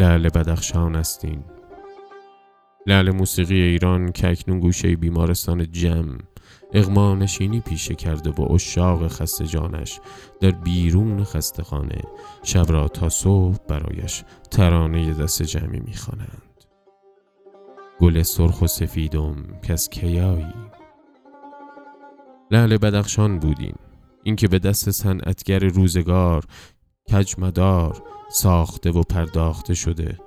لعل بدخشان استین لعل موسیقی ایران که اکنون گوشه بیمارستان جم اغما نشینی پیشه کرده و اشاق خسته جانش در بیرون خسته خانه شب را تا صبح برایش ترانه دست جمعی می‌خوانند. گل سرخ و سفیدم کس کیایی؟ لعل بدخشان بودین. اینکه به دست صنعتگر روزگار کجمدار ساخته و پرداخته شده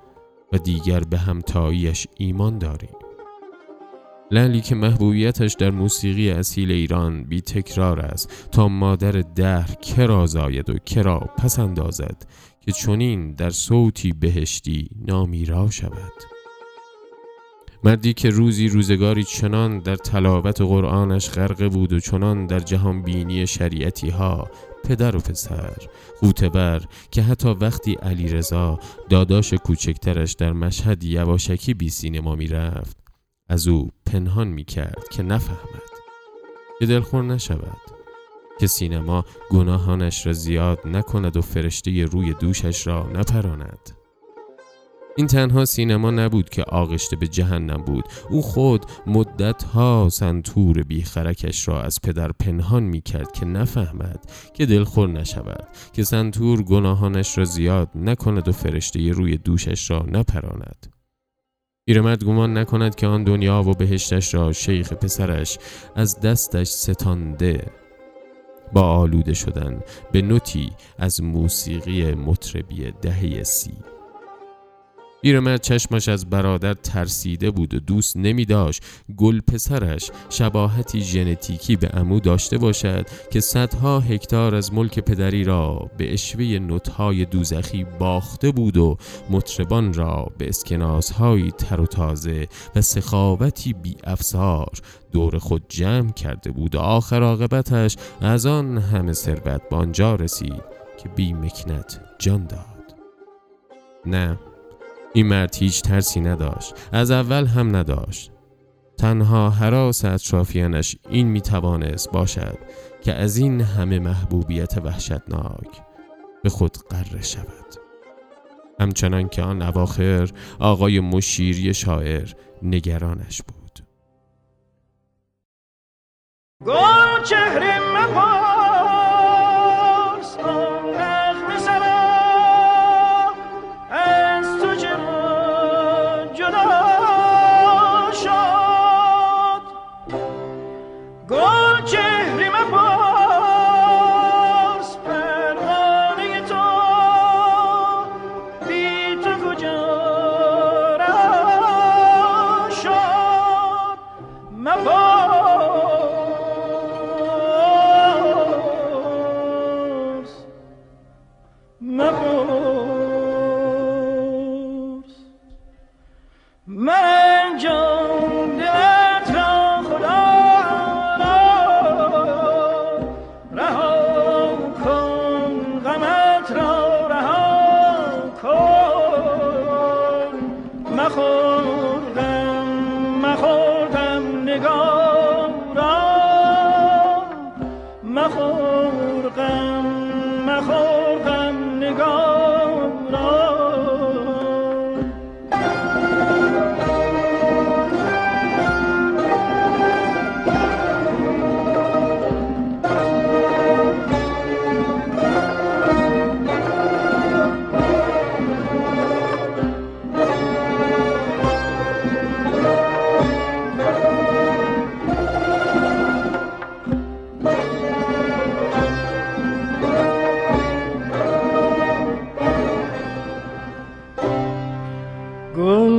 و دیگر به همتاییش ایمان داریم. لعلی که محبوبیتش در موسیقی اصیل ایران بی تکرار است تا مادر دهر کرا زاید و کرا پس اندازد که چنین در صوتی بهشتی نامیرا شود. مردی که روزی روزگاری چنان در تلاوت قرآنش غرق بود و چنان در جهان بینی شریعتی ها پدر و پسر خوتبر که حتی وقتی علی رضا داداش کوچکترش در مشهد یواشکی بی سینما می رفت از او پنهان می کرد که نفهمد که دلخور نشود که سینما گناهانش را زیاد نکند و فرشته روی دوشش را نپراند. این تنها سینما نبود که آغشته به جهنم بود. او خود مدتها سنتور بیخرکش را از پدر پنهان می کرد که نفهمد که دلخور نشود که سنتور گناهانش را زیاد نکند و فرشته روی دوشش را نپراند. پیرمرد گمان نکند که آن دنیا و بهشتش را شیخ پسرش از دستش ستانده با آلوده شدن به نوتی از موسیقی مطربی دهه سی. پیرمرد چشمش از برادر ترسیده بود و دوست نمی داشت گل پسرش شباهتی ژنتیکی به امو داشته باشد که صدها هکتار از ملک پدری را به اشوه نوتهای دوزخی باخته بود و مطربان را به اسکناسهایی تر و تازه و سخاوتی بی افسار دور خود جمع کرده بود. و آخر عاقبتش از آن همه ثروت به آنجا رسید که بی مکنت جان داد. نه. این مرد هیچ ترسی نداشت. از اول هم نداشت. تنها حراس اطرافیانش این می‌توانست باشد که از این همه محبوبیت وحشتناک به خود قره شود. همچنان که آن اواخر آقای مشیری شاعر نگرانش بود. گل چهره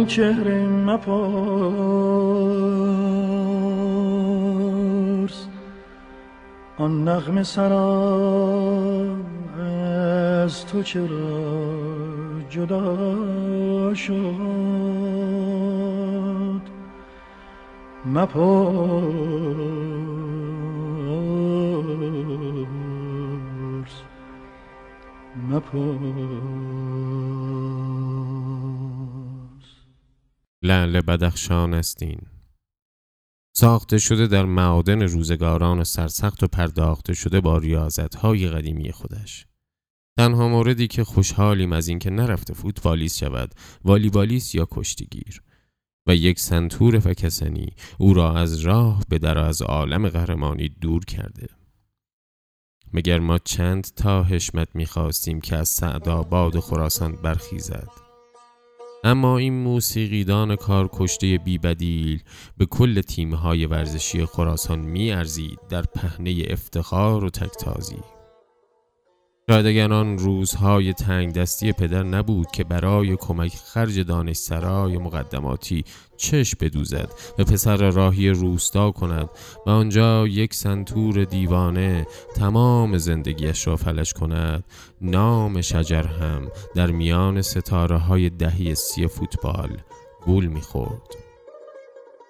چهره مپرس. آن نغم سرا از تو چرا جدا شد؟ مپرس. مپرس. لعل بدخشان استین. ساخته شده در معادن روزگاران سرسخت و پرداخته شده با ریاضت های قدیمی خودش. تنها موردی که خوشحالیم از اینکه نرفته فوتبالیست شود والیبالیست یا کشتیگیر. و یک سنتور فکسنی او را از راه به در از عالم قهرمانی دور کرده. مگر ما چند تا حشمت می‌خواستیم که از سعدآباد خراسان برخیزد؟ اما این موسیقیدان کار کشته بیبدیل به کل تیمهای ورزشی خراسان میارزید در پهنه افتخار و تکتازی. شاید اگر آن روزهای تنگ دستی پدر نبود که برای کمک خرج دانشسرای مقدماتی چشم بدوزد و پسر راهی روستا کند و آنجا یک سنتور دیوانه تمام زندگیش را فلش کند. نام شجر هم در میان ستاره های دهی سی فوتبال گول می‌خورد.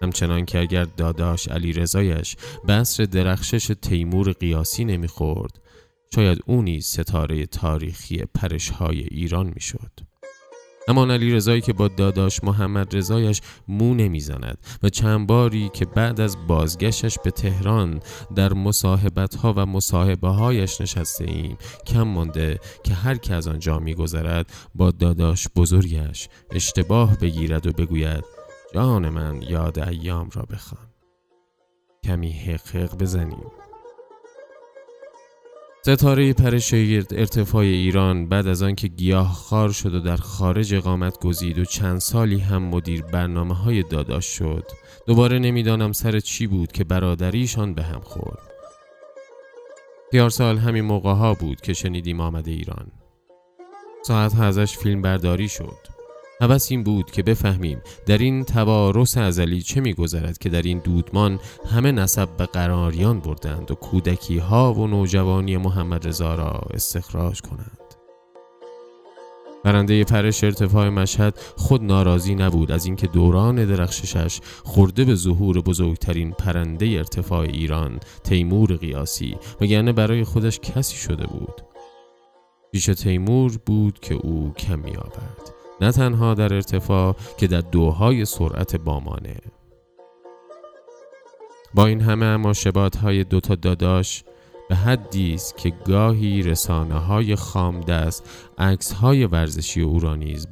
همچنان که اگر داداش علی رزایش بسر درخشش تیمور قیاسی نمی‌خورد شاید او نیز ستاره تاریخی پرشهای ایران می‌شد. اما علی رضایی که با داداش محمد رضایش مو نمی‌زند و چند باری که بعد از بازگشتش به تهران در مصاحبت ها و مصاحبه هایش نشسته ایم کم مانده که هر که از آنجا میگذرد با داداش بزرگش اشتباه بگیرد و بگوید جان من یاد ایام را بخوان کمی حقق بزنیم ستاره پرشگرد ارتفاع ایران بعد از آنکه گیاه خار شد و در خارج اقامت گزید و چند سالی هم مدیر برنامه های داداش شد. دوباره نمی‌دانم سر چی بود که برادریشان به هم خورد. پیار سال همین موقع ها بود که شنیدیم آمده ایران. ساعت ازش فیلم برداری شد. هوس این بود که بفهمیم در این توارث ازلی چه میگذرد که در این دودمان همه نسب به قراریان بردند و کودکی ها و نوجوانی محمد رضا را استخراج کنند. برنده پرش ارتفاع مشهد خود ناراضی نبود از اینکه دوران درخششش خورده به ظهور بزرگترین پرنده ارتفاع ایران تیمور قیاسی وگرنه برای خودش کسی شده بود. پیش تیمور بود که او کمی آورد. نه تنها در ارتفاع که در دوهای سرعت بامانه. با این همه اما شبات های دوتا داداش به حدی است که گاهی رسانه های خام دست عکس های ورزشی او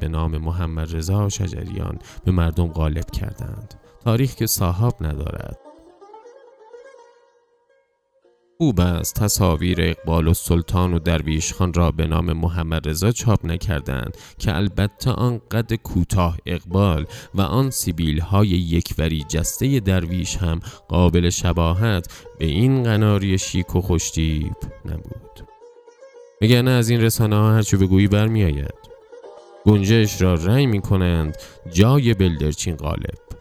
به نام محمد رضا شجریان به مردم غالب کردند. تاریخ که صاحب ندارد. خوب است. تصاویر اقبال و سلطان و درویش خان را به نام محمد رضا چاپ نکردند که البته آن قد کوتاه اقبال و آن سیبیل های یکوری جسته درویش هم قابل شباهت به این قناری شیک و خوشتیب نبود. نه از این رسانه ها هرچه بگویی برمیآید. گنجش را رنگ می کنند جای بلدرچین غالب.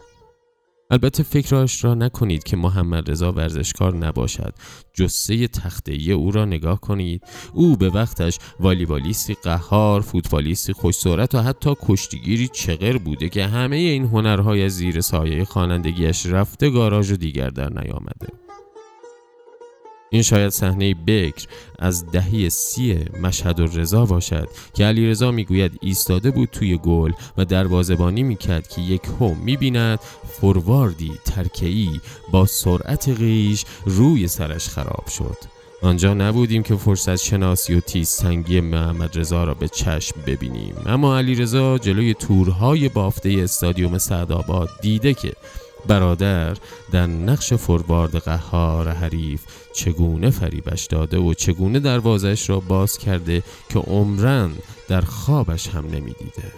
البته فکرش را نکنید که محمد رضا ورزشکار نباشد. جسه تخته او را نگاه کنید. او به وقتش والیبالیستی قهار فوتبالیستی خوش و حتی کشتیگیری چغر بوده که همه این هنرهای زیر سایه خوانندگیش رفته گاراژ و دیگر در نیامده. این شاید صحنه بکر از دهی سی مشهد و رضا باشد که علی رضا می‌گوید ایستاده بود توی گل و دروازبانی می‌کرد که یک هم می‌بیند فورواردی ترکهی با سرعت غیش روی سرش خراب شد. آنجا نبودیم که فرصت شناسی و تیز تنگی محمد رضا را به چشم ببینیم. اما علی رضا جلوی تورهای بافته استادیوم سعدآباد دیده که برادر در نقش فوروارد قهار حریف چگونه فریبش داده و چگونه دروازش را باز کرده که عمرن در خوابش هم نمی‌دیده؟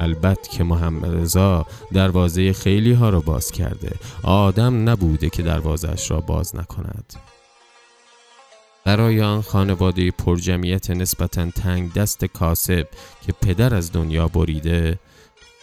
البته که محمد رضا دروازه خیلی ها را باز کرده. آدم نبوده که دروازش را باز نکند. برای آن خانواده پرجمعیت نسبتا تنگ دست کاسب که پدر از دنیا بریده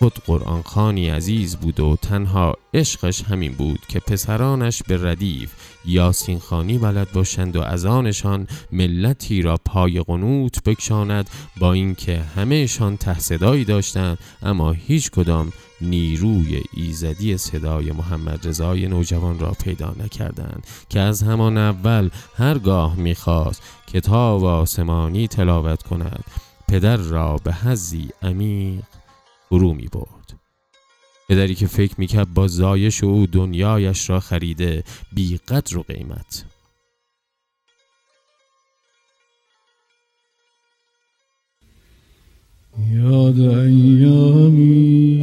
خود قرآن خانی عزیز بود و تنها عشقش همین بود که پسرانش به ردیف یاسین خانی بلد باشند و از آنشان ملتی را پای قنوت بکشاند با اینکه همهشان ته صدایی داشتند اما هیچ کدام نیروی ایزدی صدای محمد رضای نوجوان را پیدا نکردند که از همان اول هرگاه می‌خواست کتاب آسمانی تلاوت کند. پدر را به حزی عمیق فرو می برد. پدری که فکر می‌کرد با زایش او دنیایش را خریده بی قدر و قیمت یاد ایامی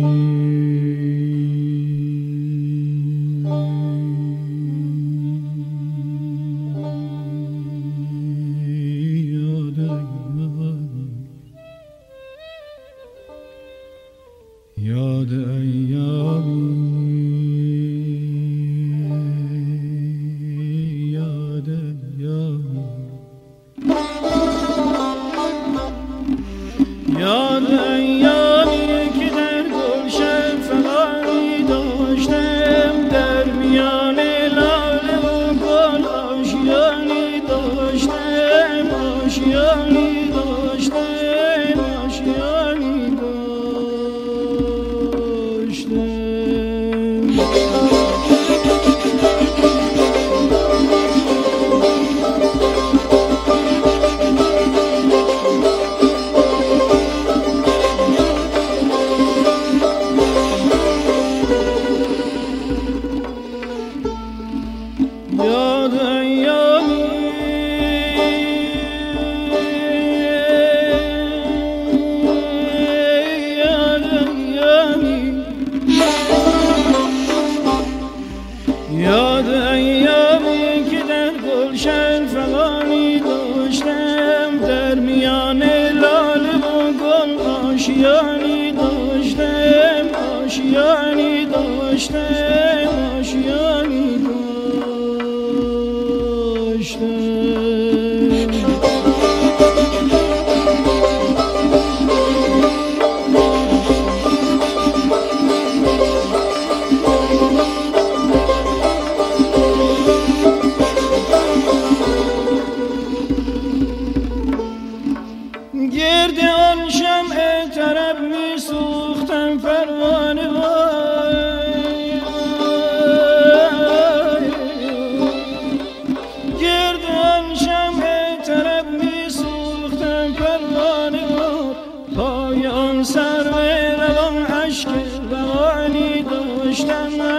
یاد ایامی که در گلشن فغانی داشتم در میان لاله و گل آشیانی داشتم آشیانی داشتم. داشتم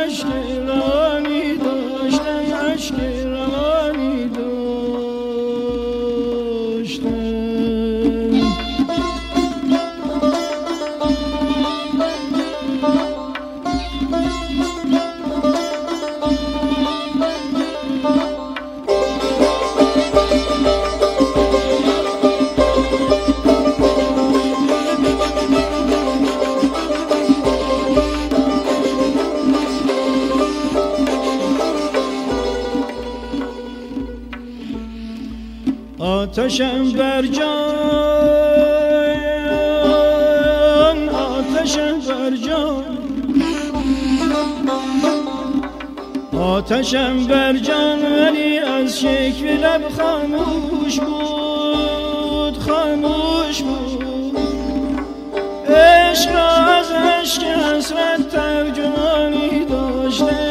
آتشم بر جان آتشم بر جان. آتشم بر جان ولی از شکل لب خاموش بود خاموش بود. عشق از عشق حسرت ترجمانی داشتم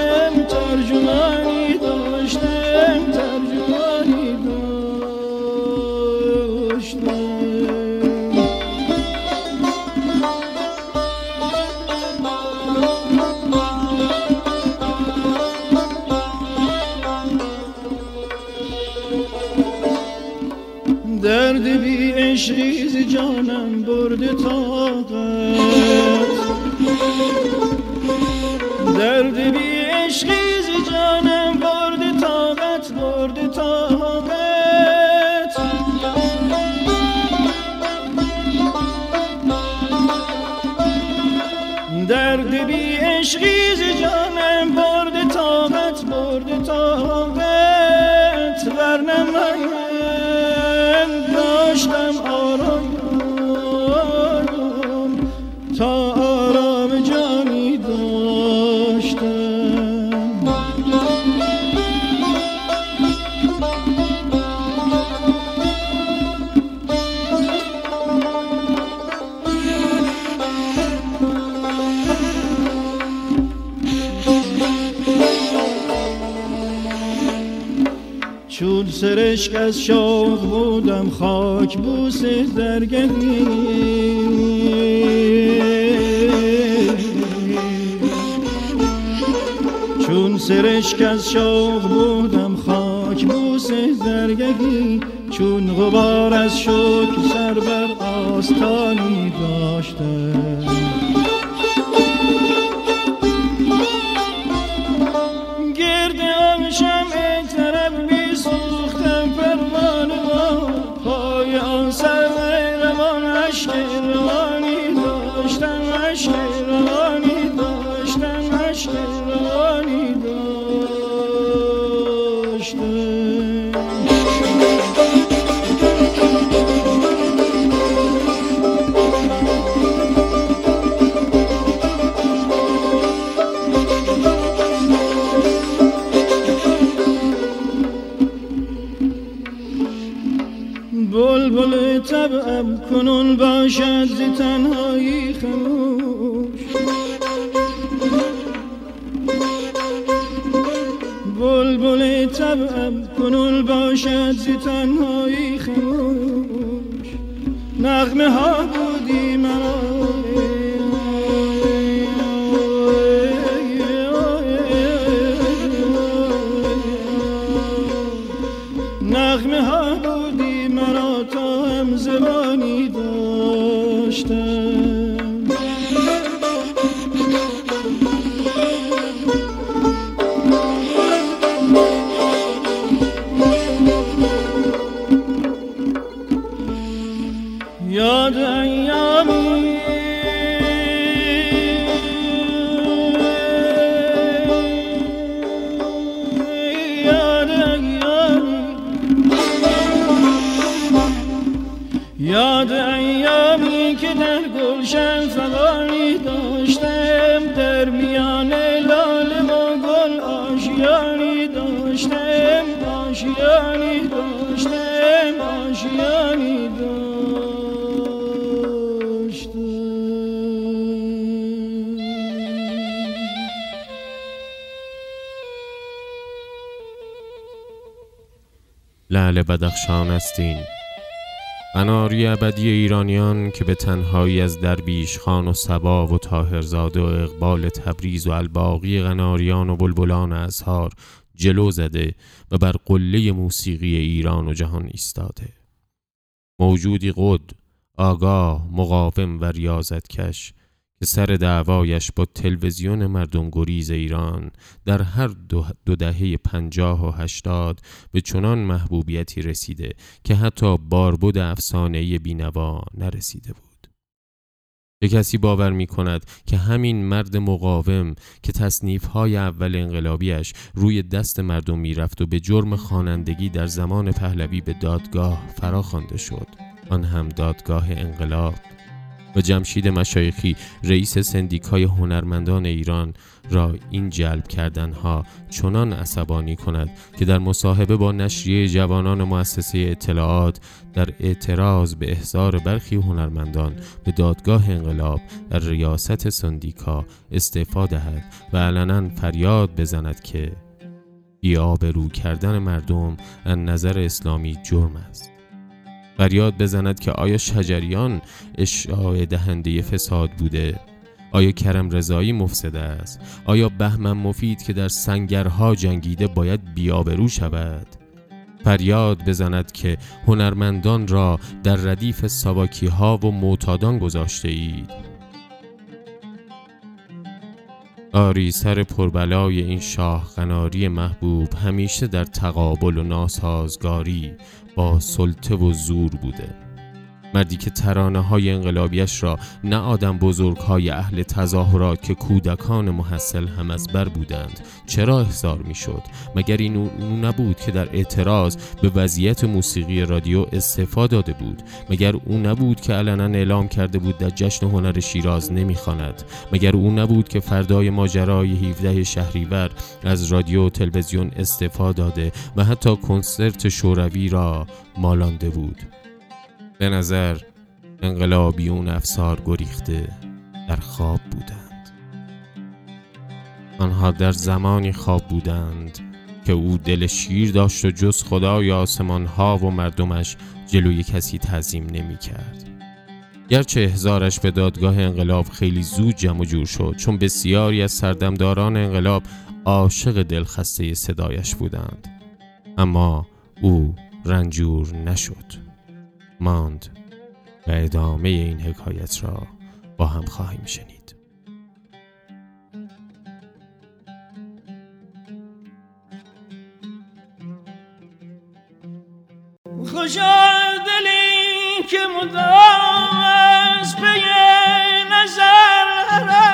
جانم برده طاقت. درد بی عشقی ز جانم برده طاقت برده طاقت. درد بی عشقی ز جانم برده طاقت برده طاقت. سرشک از شوق بودم خاک بوس درگهی. چون سرشک از شوق بودم خاک بوس درگهی. چون غبار از شک سر بر آستانی داشته کنون باشد ز تنهایی خموش. بلبل طبعم کنون باشد ز تنهایی خموش. نغمه ها لعل بدخشان استین قناری ابدی ایرانیان که به تنهایی از درویش خان و سبا و طاهرزاده و اقبال تبریز و الباقی قناریان و بلبلان ازهار جلو زده و بر قله موسیقی ایران و جهان ایستاده. موجودی قد آگاه مقاوم و ریاضتکش که سر دعوایش با تلویزیون مردم گریز ایران در هر دو, دهه پنجاه و هشتاد به چنان محبوبیتی رسیده که حتی باربد افسانه بینوا نرسیده بود. چه کسی باور می کند که همین مرد مقاوم که تصنیف های اول انقلابیش روی دست مردم می رفت و به جرم خوانندگی در زمان پهلوی به دادگاه فرا خوانده شد آن هم دادگاه انقلاب و جمشید مشایخی رئیس سندیکای هنرمندان ایران را این جلب کردنها چنان عصبانی کند که در مصاحبه با نشریه جوانان مؤسسه اطلاعات در اعتراض به احضار برخی هنرمندان به دادگاه انقلاب در ریاست سندیکا استعفا دهد و علنا فریاد بزند که بی‌آبرو کردن مردم از نظر اسلامی جرم است. فریاد بزند که آیا شجریان اشاعه دهنده فساد بوده؟ آیا کرم رضایی مفسد است؟ آیا بهمن مفید که در سنگرها جنگیده باید بیابرو شود؟ فریاد بزند که هنرمندان را در ردیف ساواکی ها و معتادان گذاشته اید. آری سر پربلای این شاه قناری محبوب همیشه در تقابل و ناسازگاری با سلطه و زور بوده. مردی که ترانه های انقلابیش را نه آدم بزرگ های اهل تظاهرات که کودکان محصل هم از بر بودند چرا احضار می شد مگر این او نبود که در اعتراض به وضعیت موسیقی رادیو استعفا داده بود؟ مگر او نبود که علنا اعلام کرده بود در جشن هنر شیراز نمی‌خواند؟ مگر او نبود که فردای ماجرای 17 شهریور از رادیو و تلویزیون استعفا داده و حتی کنسرت شوروی را مالانده بود؟ به نظر انقلابیون افسار گریخته در خواب بودند. آنها در زمانی خواب بودند که او دل شیر داشت و جز خدای آسمان ها و مردمش جلوی کسی تعظیم نمی کرد. گرچه احزارش به دادگاه انقلاب خیلی زود جمع جور شد چون بسیاری از سردمداران انقلاب عاشق دلخسته صدایش بودند. اما او رنجور نشد. ماند و ادامه این حکایت را با هم خواهیم شنید. خوشا دلی که مدام از پی نظر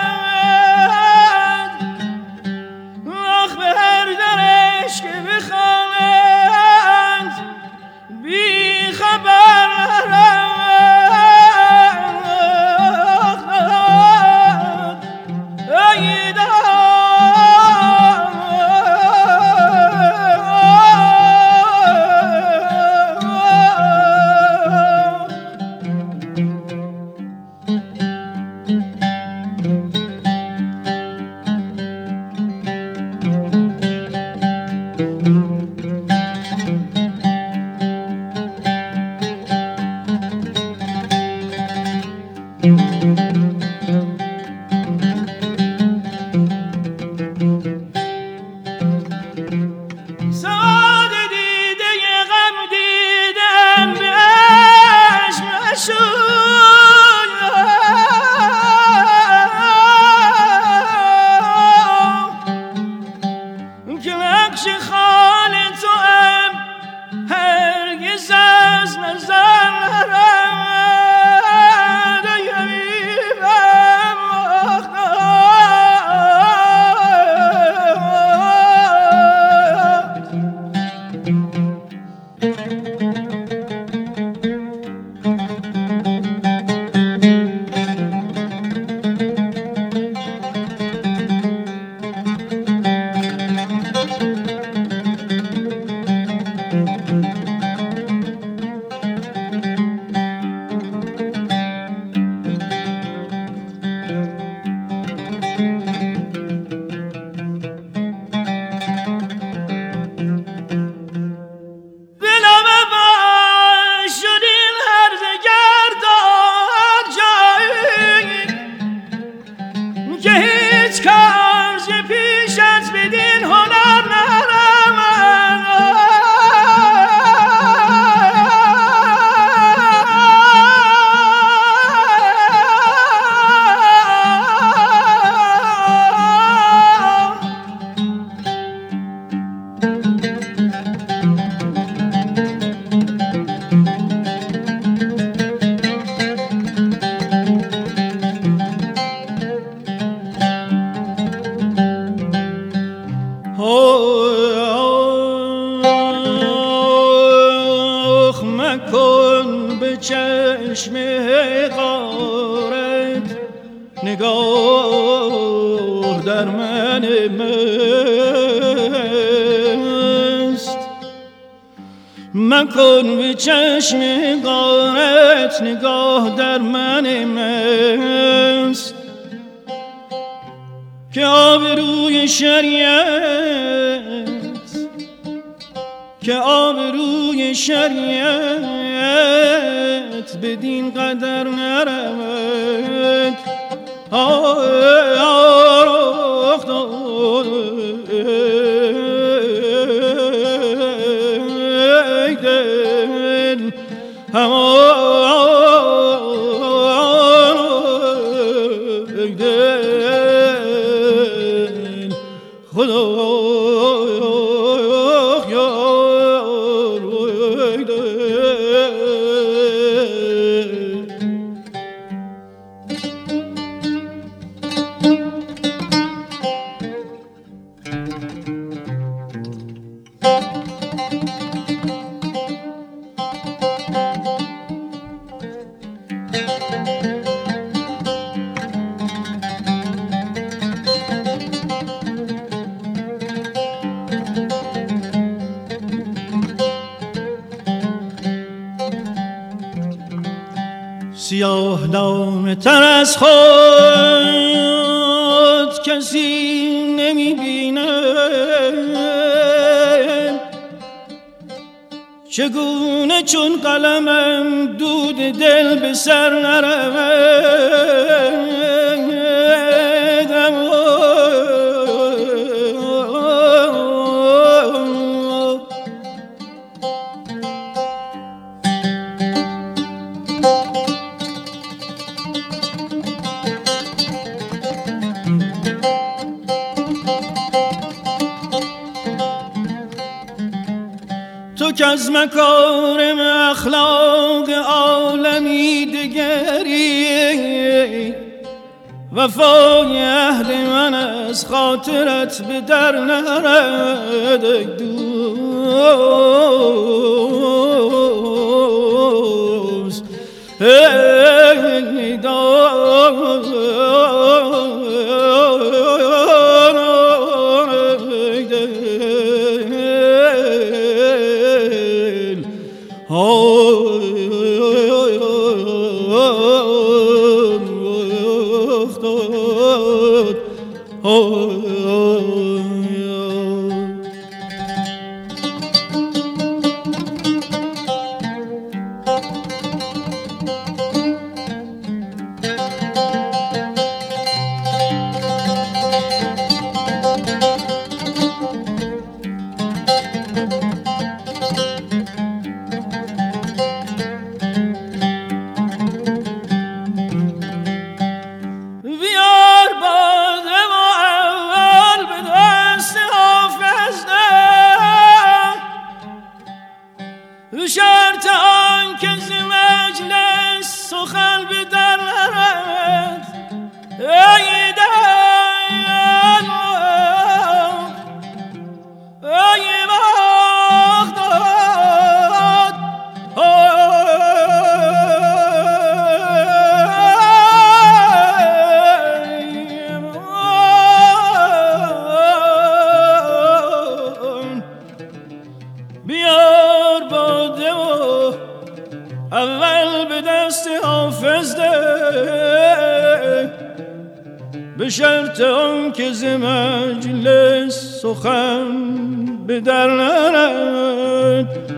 چشم غارت نگاه در من مست. مکن به چشم غارت نگاه در من مست. که آبروی شریعت که آبروی شریعت بدین قدر نرود. آه، چگونه چون قلمم دود دل به سر نرود که از مکارم اخلاق عالمی دگری. وفای اهل من از خاطرت به در نرد دوست. ای به ز مجلس سخن به در نرد